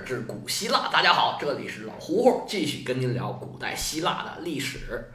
至古希腊。大家好，这里是老胡胡，继续跟您聊古代希腊的历史。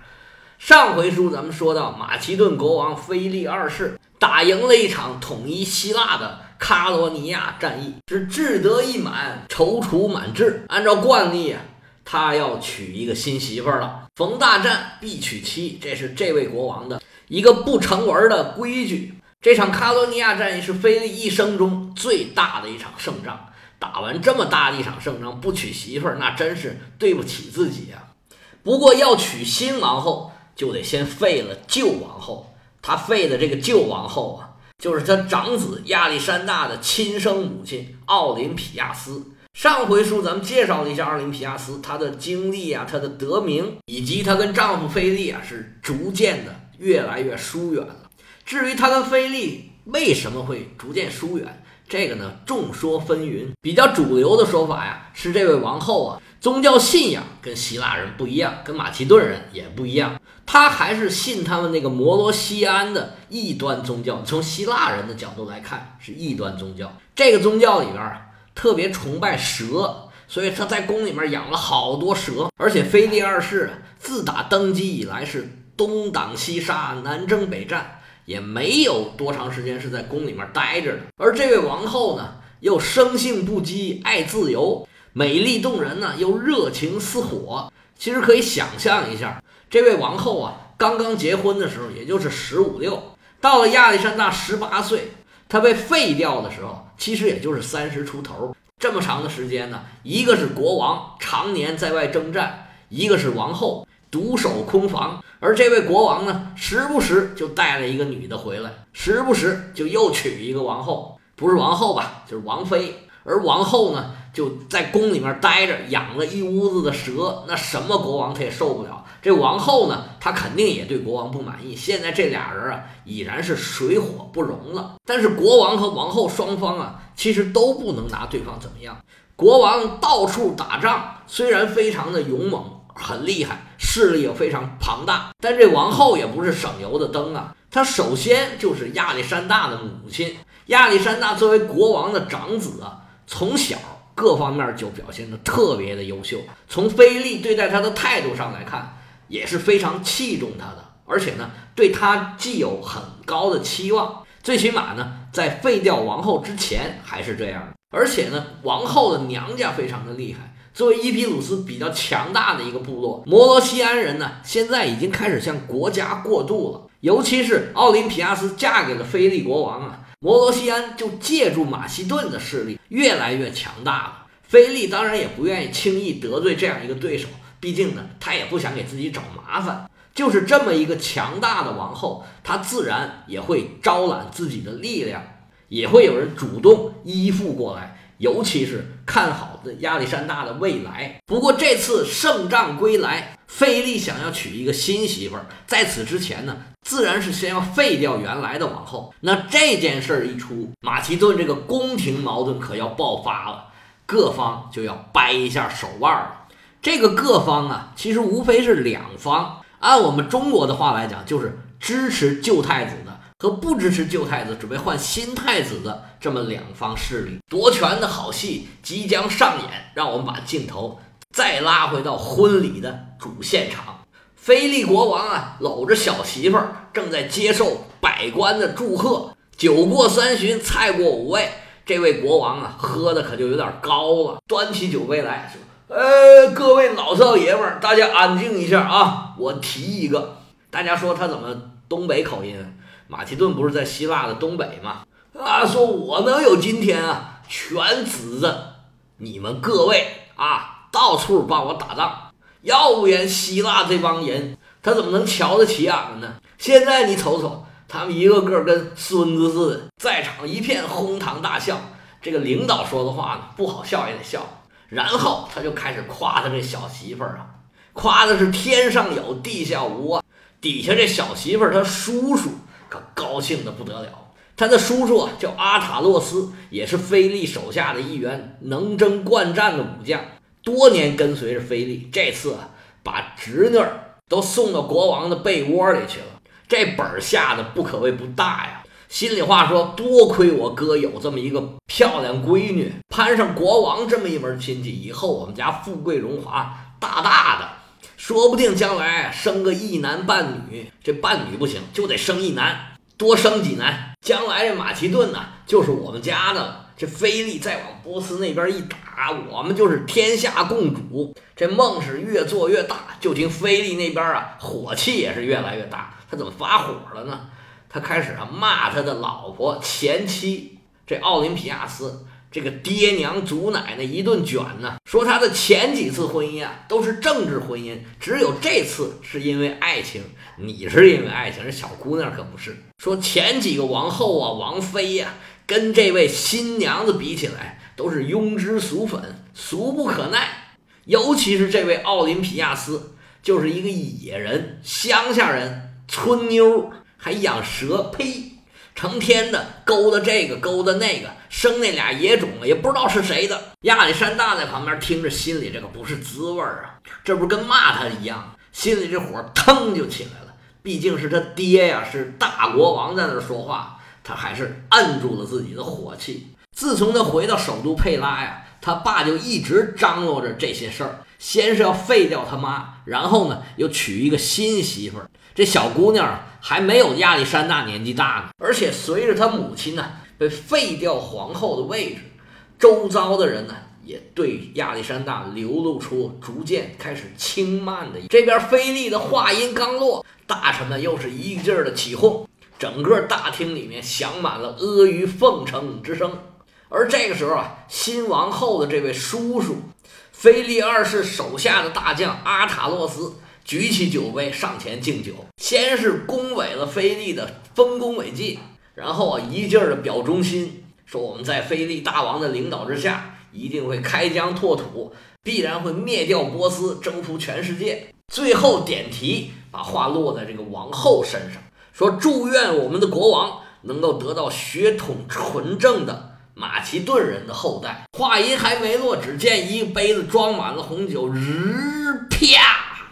上回书咱们说到，马其顿国王腓力二世打赢了一场统一希腊的卡罗尼亚战役，是志得意满，踌躇满志。按照惯例啊，他要娶一个新媳妇儿了。逢大战必娶妻，这是这位国王的一个不成文的规矩。这场卡罗尼亚战役是菲利一生中最大的一场胜仗。打完这么大的一场胜仗，不娶媳妇儿，那真是对不起自己呀。不过要娶新王后，就得先废了旧王后。他废的这个旧王后啊，就是他长子亚历山大的亲生母亲奥林匹亚斯。上回书咱们介绍了一下奥林匹亚斯，她的经历啊，她的得名，以及她跟丈夫菲利啊是逐渐的越来越疏远了。至于她跟菲利为什么会逐渐疏远，这个呢众说纷纭。比较主流的说法呀，是这位王后啊宗教信仰跟希腊人不一样，跟马其顿人也不一样，她还是信他们那个摩罗西安的异端宗教。从希腊人的角度来看，是异端宗教。这个宗教里边啊特别崇拜蛇，所以他在宫里面养了好多蛇。而且腓力二世自打登基以来是东挡西杀，南征北战。也没有多长时间是在宫里面待着的，而这位王后呢，又生性不羁，爱自由，美丽动人呢，又热情似火。其实可以想象一下，这位王后啊，刚刚结婚的时候也就是十五六，到了亚历山大十八岁，她被废掉的时候，其实也就是三十出头。这么长的时间呢，一个是国王常年在外征战，一个是王后。独守空房，而这位国王呢，时不时就带了一个女的回来，时不时就又娶一个王后，不是王后吧，就是王妃。而王后呢，就在宫里面待着，养了一屋子的蛇，那什么国王他也受不了。这王后呢，她肯定也对国王不满意。现在这俩人啊，已然是水火不容了。但是国王和王后双方啊，其实都不能拿对方怎么样。国王到处打仗，虽然非常的勇猛。很厉害，势力又非常庞大，但这王后也不是省油的灯啊。她首先就是亚历山大的母亲。亚历山大作为国王的长子啊，从小各方面就表现得特别的优秀。从菲利对待他的态度上来看，也是非常器重他的，而且呢，对他既有很高的期望。最起码呢，在废掉王后之前还是这样的。而且呢，王后的娘家非常的厉害。作为伊皮鲁斯比较强大的一个部落，摩罗西安人呢，现在已经开始向国家过渡了。尤其是奥林匹亚斯嫁给了菲利国王啊，摩罗西安就借助马其顿的势力越来越强大了。菲利当然也不愿意轻易得罪这样一个对手，毕竟呢，他也不想给自己找麻烦。就是这么一个强大的王后，她自然也会招揽自己的力量，也会有人主动依附过来。尤其是看好的亚历山大的未来。不过这次胜仗归来，费利想要娶一个新媳妇儿，在此之前呢，自然是先要废掉原来的王后。那这件事儿一出，马其顿这个宫廷矛盾可要爆发了，各方就要掰一下手腕了。这个各方啊，其实无非是两方，按我们中国的话来讲，就是支持旧太子的。和不支持旧太子、准备换新太子的这么两方势力夺权的好戏即将上演，让我们把镜头再拉回到婚礼的主现场。菲利国王啊，搂着小媳妇儿，正在接受百官的祝贺。酒过三巡，菜过五味，这位国王啊，喝的可就有点高了，端起酒杯来说：“呃，各位老少爷们儿，大家安静一下啊，我提一个。”大家说他怎么东北口音？马其顿不是在希腊的东北吗？啊，说我能有今天啊，全指着你们各位啊，到处帮我打仗。要不然希腊这帮人他怎么能瞧得起俺们呢？现在你瞅瞅，他们一个个跟孙子似的，在场一片哄堂大笑。这个领导说的话呢，不好笑也得笑。然后他就开始夸他这小媳妇儿啊，夸的是天上有地下无啊。底下这小媳妇儿他叔叔。可高兴的不得了，他的叔叔啊叫阿塔洛斯，也是菲利手下的一员，能征惯战的武将，多年跟随着菲利。这次啊，把侄女都送到国王的被窝里去了，这本儿下的不可谓不大呀。心里话说，多亏我哥有这么一个漂亮闺女，攀上国王这么一门亲戚，以后我们家富贵荣华大大的，说不定将来生个一男半女。这半女不行，就得生一男，多生几男，将来这马其顿呢，就是我们家的了。这菲利再往波斯那边一打，我们就是天下共主。这梦是越做越大，就听菲利那边啊，火气也是越来越大。他怎么发火了呢？他开始啊骂他的老婆前妻这奥林匹亚斯这个爹娘祖奶奶一顿卷呢，说他的前几次婚姻啊都是政治婚姻，只有这次是因为爱情。你是因为爱情，这小姑娘可不是。说前几个王后啊王妃呀，跟这位新娘子比起来都是庸脂俗粉，俗不可耐。尤其是这位奥林匹亚斯，就是一个野人，乡下人，村妞。还养蛇，呸！成天的勾搭这个勾搭那个，生那俩野种，也不知道是谁的。亚历山大在旁边听着，心里这个不是滋味儿啊，这不是跟骂他一样，心里这火腾就起来了。毕竟是他爹呀，是大国王在那说话，他还是按住了自己的火气。自从他回到首都佩拉呀，他爸就一直张罗着这些事儿，先是要废掉他妈，然后呢又娶一个新媳妇儿。这小姑娘还没有亚历山大年纪大呢，而且随着她母亲呢被废掉皇后的位置，周遭的人呢也对亚历山大流露出逐渐开始轻慢的。这边菲利的话音刚落，大臣们又是一劲儿的起哄，整个大厅里面响满了阿谀奉承之声。而这个时候啊，新王后的这位叔叔，菲利二世手下的大将阿塔洛斯。举起酒杯上前敬酒，先是恭维了菲利的丰功伟绩，然后啊一劲儿的表忠心，说我们在菲利大王的领导之下，一定会开疆拓土，必然会灭掉波斯，征服全世界。最后点题，把话落在这个王后身上，说祝愿我们的国王能够得到血统纯正的马其顿人的后代。话音还没落，只见一杯子装满了红酒，日啪。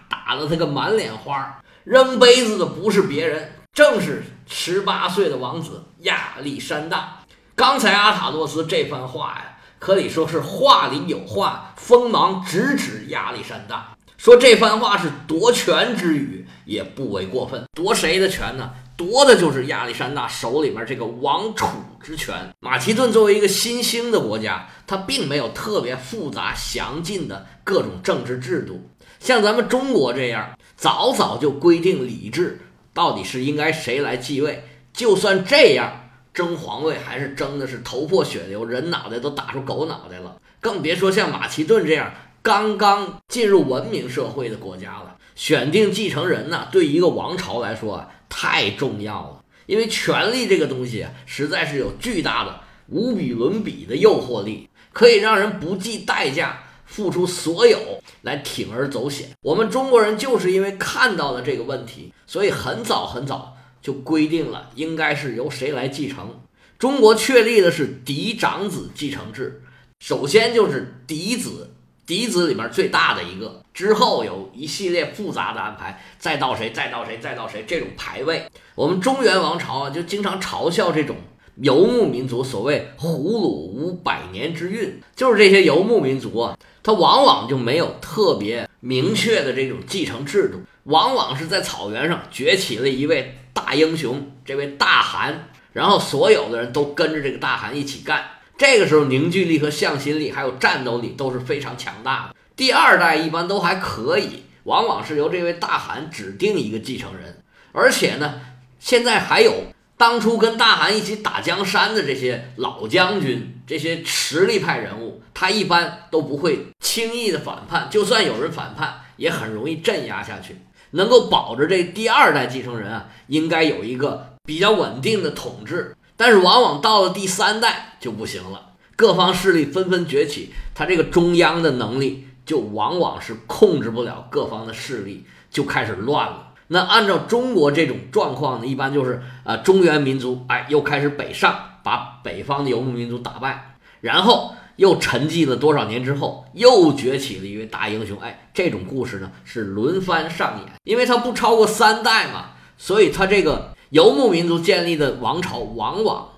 打了他个满脸花，扔杯子的不是别人，正是十八岁的王子亚历山大。刚才阿塔洛斯这番话呀，可以说是话里有话，锋芒直指亚历山大。说这番话是夺权之语，也不为过分。夺谁的权呢？夺的就是亚历山大手里面这个王储之权。马其顿作为一个新兴的国家，它并没有特别复杂详尽的各种政治制度。像咱们中国这样，早早就规定礼制，到底是应该谁来继位？就算这样，争皇位还是争的是头破血流，人脑袋都打出狗脑袋了。更别说像马其顿这样刚刚进入文明社会的国家了。选定继承人呢，对一个王朝来说啊，太重要了。因为权力这个东西，实在是有巨大的、无比伦比的诱惑力，可以让人不计代价。付出所有来铤而走险，我们中国人就是因为看到了这个问题，所以很早很早就规定了应该是由谁来继承。中国确立的是嫡长子继承制，首先就是嫡子，嫡子里面最大的一个，之后有一系列复杂的安排，再到谁，再到谁，再到谁，这种排位。我们中原王朝啊，就经常嘲笑这种。游牧民族所谓“胡虏无百年之运”，就是这些游牧民族啊，他往往就没有特别明确的这种继承制度，往往是在草原上崛起了一位大英雄，这位大汗，然后所有的人都跟着这个大汗一起干。这个时候凝聚力和向心力还有战斗力都是非常强大的。第二代一般都还可以，往往是由这位大汗指定一个继承人，而且呢，现在还有。当初跟大汗一起打江山的这些老将军，这些实力派人物，他一般都不会轻易的反叛。就算有人反叛，也很容易镇压下去，能够保着这第二代继承人啊，应该有一个比较稳定的统治。但是往往到了第三代就不行了，各方势力纷纷崛起，他这个中央的能力就往往是控制不了各方的势力，就开始乱了。那按照中国这种状况呢，一般就是啊，中原民族哎又开始北上，把北方的游牧民族打败，然后又沉寂了多少年之后，又崛起了一位大英雄。哎，这种故事呢是轮番上演，因为它不超过三代嘛，所以它这个游牧民族建立的王朝往往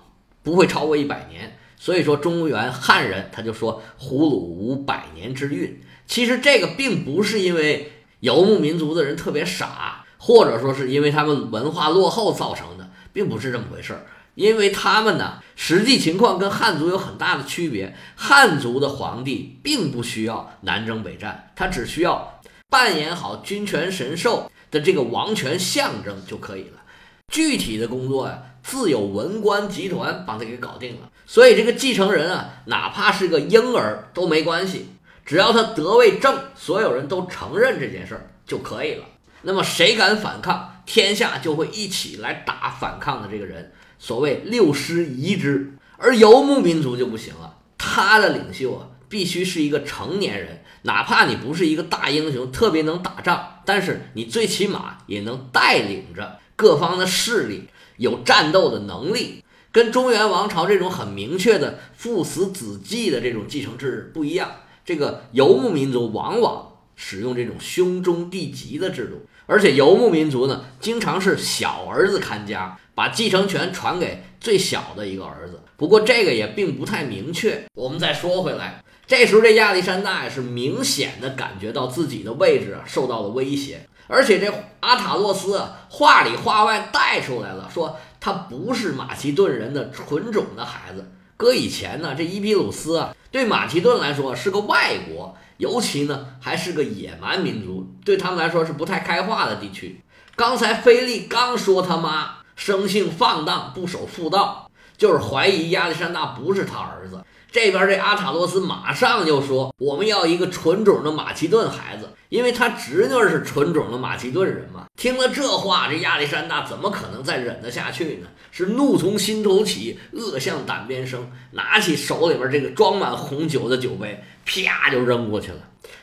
不会超过一百年，所以说中原汉人他就说胡虏无百年之运。其实这个并不是因为游牧民族的人特别傻，或者说是因为他们文化落后造成的，并不是这么回事儿。因为他们呢，实际情况跟汉族有很大的区别。汉族的皇帝并不需要南征北战，他只需要扮演好君权神授的这个王权象征就可以了。具体的工作呀，自有文官集团帮他给搞定了。所以这个继承人啊，哪怕是个婴儿都没关系，只要他德位正，所有人都承认这件事儿就可以了。那么谁敢反抗，天下就会一起来打反抗的这个人。所谓六师夷之，而游牧民族就不行了。他的领袖啊，必须是一个成年人，哪怕你不是一个大英雄，特别能打仗，但是你最起码也能带领着各方的势力，有战斗的能力。跟中原王朝这种很明确的父死子继的这种继承制不一样，这个游牧民族往往使用这种兄终弟及的制度，而且游牧民族呢，经常是小儿子看家。把继承权传给最小的一个儿子，不过这个也并不太明确。我们再说回来，这时候这亚历山大是明显的感觉到自己的位置受到了威胁，而且这阿塔洛斯啊话里话外带出来了，说他不是马其顿人的纯种的孩子。搁以前呢，这伊皮鲁斯啊对马其顿来说是个外国，尤其呢还是个野蛮民族，对他们来说是不太开化的地区。刚才菲利刚说他妈。生性放荡，不守妇道，就是怀疑亚历山大不是他儿子。这边这阿塔洛斯马上就说：“我们要一个纯种的马其顿孩子，因为他侄女是纯种的马其顿人嘛。”听了这话，这亚历山大怎么可能再忍得下去呢？是怒从心头起，恶向胆边生，拿起手里边这个装满红酒的酒杯，啪就扔过去了。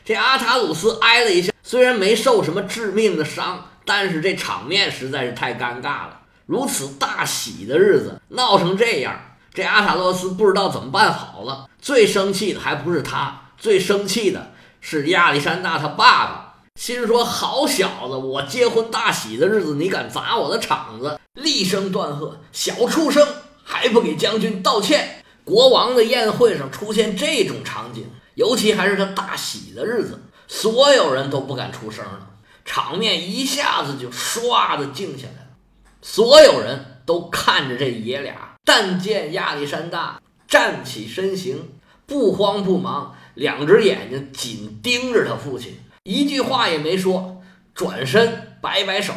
这阿塔鲁斯挨了一下，虽然没受什么致命的伤，但是这场面实在是太尴尬了。如此大喜的日子闹成这样，这阿塔洛斯不知道怎么办好了。最生气的还不是他，最生气的是亚历山大他爸爸，心说：“好小子，我结婚大喜的日子，你敢砸我的场子！”厉声断喝：“小畜生，还不给将军道歉！”国王的宴会上出现这种场景，尤其还是他大喜的日子，所有人都不敢出声了，场面一下子就唰的静下来了。所有人都看着这爷俩，但见亚历山大站起身形，不慌不忙，两只眼睛紧盯着他父亲，一句话也没说，转身摆摆手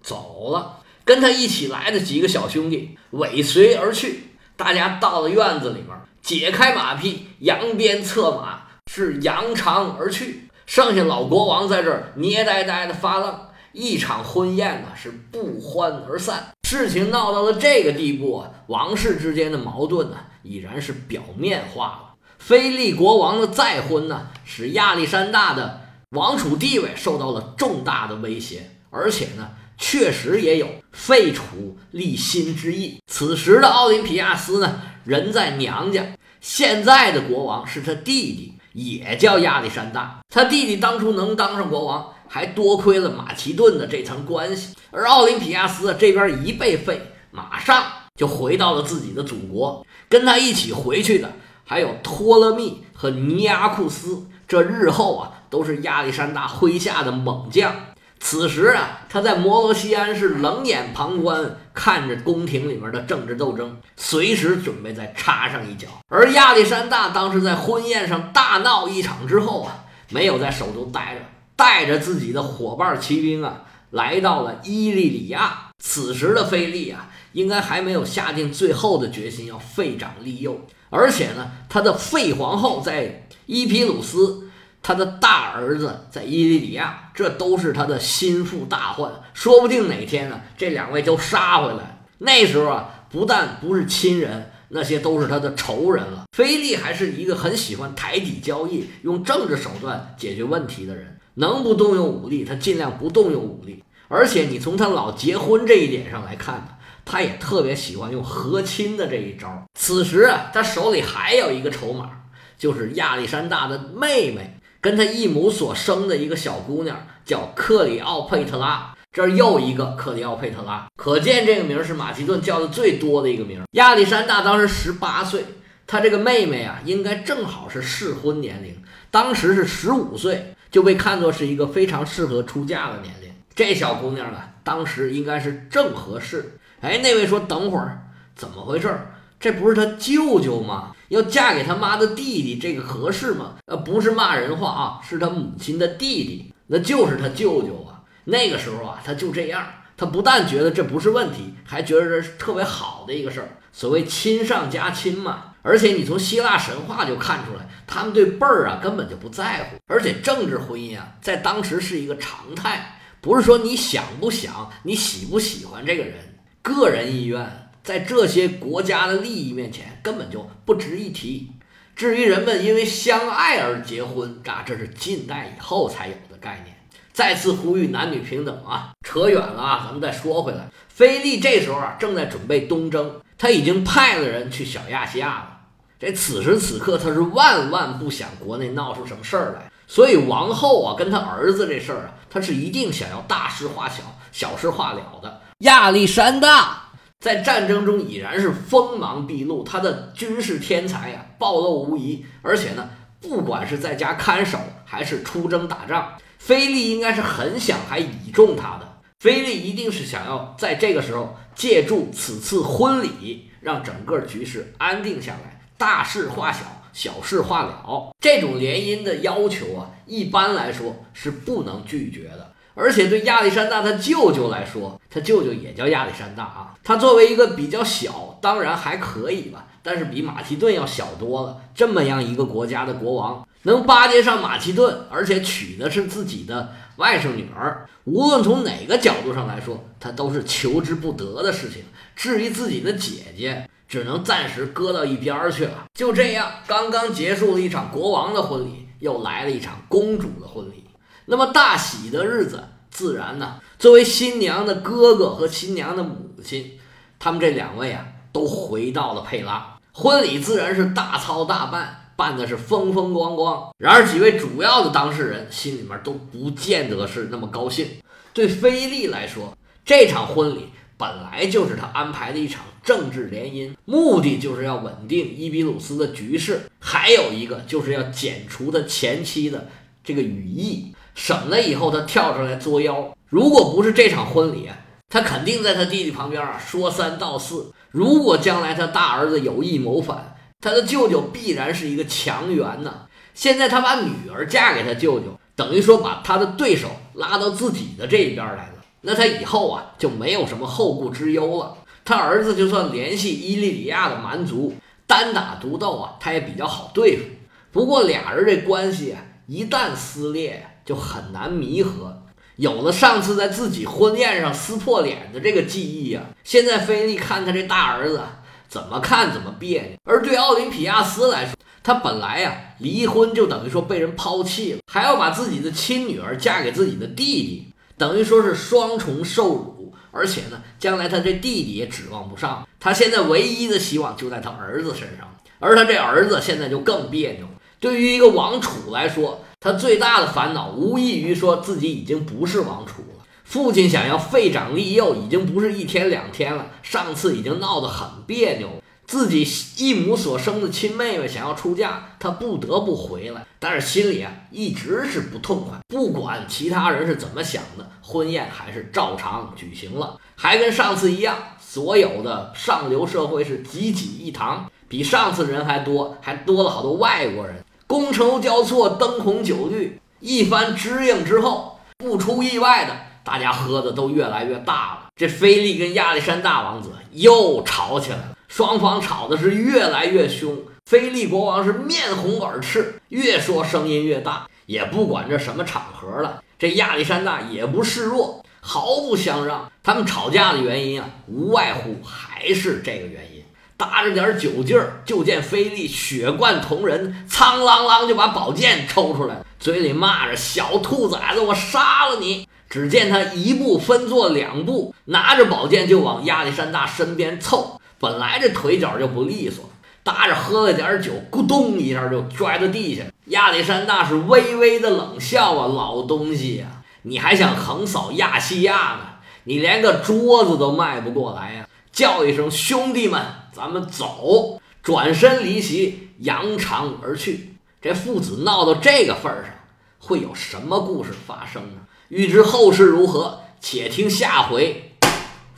走了。跟他一起来的几个小兄弟尾随而去。大家到了院子里面，解开马匹，扬鞭策马，是扬长而去。剩下老国王在这儿捏呆呆的发愣。一场婚宴呢是不欢而散，事情闹到了这个地步啊，王室之间的矛盾呢已然是表面化了。菲利国王的再婚呢，使亚历山大的王储地位受到了重大的威胁，而且呢，确实也有废除立新之意。此时的奥林匹亚斯呢，人在娘家，现在的国王是他弟弟，也叫亚历山大。他弟弟当初能当上国王。还多亏了马其顿的这层关系，而奥林匹亚斯这边一被废，马上就回到了自己的祖国。跟他一起回去的还有托勒密和尼亚库斯，这日后啊都是亚历山大麾下的猛将。此时啊，他在摩罗西安是冷眼旁观，看着宫廷里面的政治斗争，随时准备再插上一脚。而亚历山大当时在婚宴上大闹一场之后啊，没有在首都待着。带着自己的伙伴骑兵啊，来到了伊利里亚。此时的菲利啊，应该还没有下定最后的决心要废长立幼。而且呢，他的废皇后在伊皮鲁斯，他的大儿子在伊利里亚，这都是他的心腹大患。说不定哪天呢，这两位就杀回来。那时候啊，不但不是亲人，那些都是他的仇人了。菲利还是一个很喜欢台底交易、用政治手段解决问题的人。能不动用武力，他尽量不动用武力。而且你从他老结婚这一点上来看呢，他也特别喜欢用和亲的这一招。此时啊，他手里还有一个筹码，就是亚历山大的妹妹跟他一母所生的一个小姑娘，叫克里奥佩特拉。这又一个克里奥佩特拉，可见这个名是马其顿叫的最多的一个名。亚历山大当时十八岁，他这个妹妹啊，应该正好是适婚年龄，当时是十五岁，就被看作是一个非常适合出嫁的年龄。这小姑娘啊，当时应该是正合适。哎，那位说等会儿，怎么回事？这不是他舅舅吗？要嫁给他妈的弟弟，这个合适吗？呃，不是骂人话啊，是他母亲的弟弟，那就是他舅舅。那个时候啊，他就这样，他不但觉得这不是问题，还觉得这是特别好的一个事儿。所谓亲上加亲嘛。而且你从希腊神话就看出来，他们对辈儿啊根本就不在乎。而且政治婚姻啊，在当时是一个常态，不是说你想不想，你喜不喜欢这个人，个人意愿。在这些国家的利益面前，根本就不值一提。至于人们因为相爱而结婚，啊，这是近代以后才有的概念。再次呼吁男女平等啊！扯远了啊，咱们再说回来。菲利这时候啊，正在准备东征，他已经派了人去小亚细亚了。这此时此刻，他是万万不想国内闹出什么事儿来。所以王后啊，跟他儿子这事儿啊，他是一定想要大事化小，小事化了的。亚历山大。在战争中已然是锋芒毕露，他的军事天才呀暴露无遗。而且呢，不管是在家看守还是出征打仗，菲利应该是很想还倚重他的。菲利一定是想要在这个时候借助此次婚礼，让整个局势安定下来，大事化小，小事化了。这种联姻的要求啊，一般来说是不能拒绝的。而且对亚历山大他舅舅来说，他舅舅也叫亚历山大啊。他作为一个比较小，当然还可以吧，但是比马其顿要小多了。这么样一个国家的国王，能巴结上马其顿，而且娶的是自己的外甥女儿，无论从哪个角度上来说，他都是求之不得的事情。至于自己的姐姐，只能暂时搁到一边去了。就这样，刚刚结束了一场国王的婚礼，又来了一场公主的婚礼。那么大喜的日子，自然呢，作为新娘的哥哥和新娘的母亲，他们这两位啊，都回到了佩拉。婚礼自然是大操大办，办的是风风光光。然而几位主要的当事人心里面都不见得是那么高兴。对菲利来说，这场婚礼本来就是他安排的一场政治联姻，目的就是要稳定伊比鲁斯的局势，还有一个就是要剪除他前妻的这个羽翼。省了以后，他跳出来作妖。如果不是这场婚礼，他肯定在他弟弟旁边啊说三道四。如果将来他大儿子有意谋反，他的舅舅必然是一个强援呢。现在他把女儿嫁给他舅舅，等于说把他的对手拉到自己的这一边来了。那他以后啊就没有什么后顾之忧了。他儿子就算联系伊利里亚的蛮族单打独斗啊，他也比较好对付。不过俩人这关系啊，一旦撕裂。就很难弥合，有了上次在自己婚宴上撕破脸的这个记忆啊，现在菲利看他这大儿子怎么看怎么别扭。而对奥林匹亚斯来说，他本来呀离婚就等于说被人抛弃了，还要把自己的亲女儿嫁给自己的弟弟，等于说是双重受辱。而且呢，将来他这弟弟也指望不上，他现在唯一的希望就在他儿子身上，而他这儿子现在就更别扭。对于一个王储来说，他最大的烦恼无异于说自己已经不是王储了。父亲想要废长立幼，已经不是一天两天了。上次已经闹得很别扭，自己一母所生的亲妹妹想要出嫁，他不得不回来，但是心里啊一直是不痛快。不管其他人是怎么想的，婚宴还是照常举行了，还跟上次一样，所有的上流社会是济济一堂，比上次人还多，还多了好多外国人。觥筹交错，灯红酒绿，一番支应之后，不出意外的，大家喝的都越来越大了。这菲利跟亚历山大王子又吵起来了，双方吵的是越来越凶。菲利国王是面红耳赤，越说声音越大，也不管这什么场合了。这亚历山大也不示弱，毫不相让。他们吵架的原因啊，无外乎还是这个原因。搭着点酒劲儿，就见菲利血贯瞳仁，苍啷啷就把宝剑抽出来，嘴里骂着：“小兔崽子，我杀了你！”只见他一步分作两步，拿着宝剑就往亚历山大身边凑。本来这腿脚就不利索，搭着喝了点酒，咕咚一下就摔到地下。亚历山大是微微的冷笑啊，老东西呀，你还想横扫亚细亚呢？你连个桌子都迈不过来呀！叫一声兄弟们，咱们走，转身离席，扬长而去。这父子闹到这个份上，会有什么故事发生呢？欲知后事如何，且听下回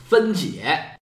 分解。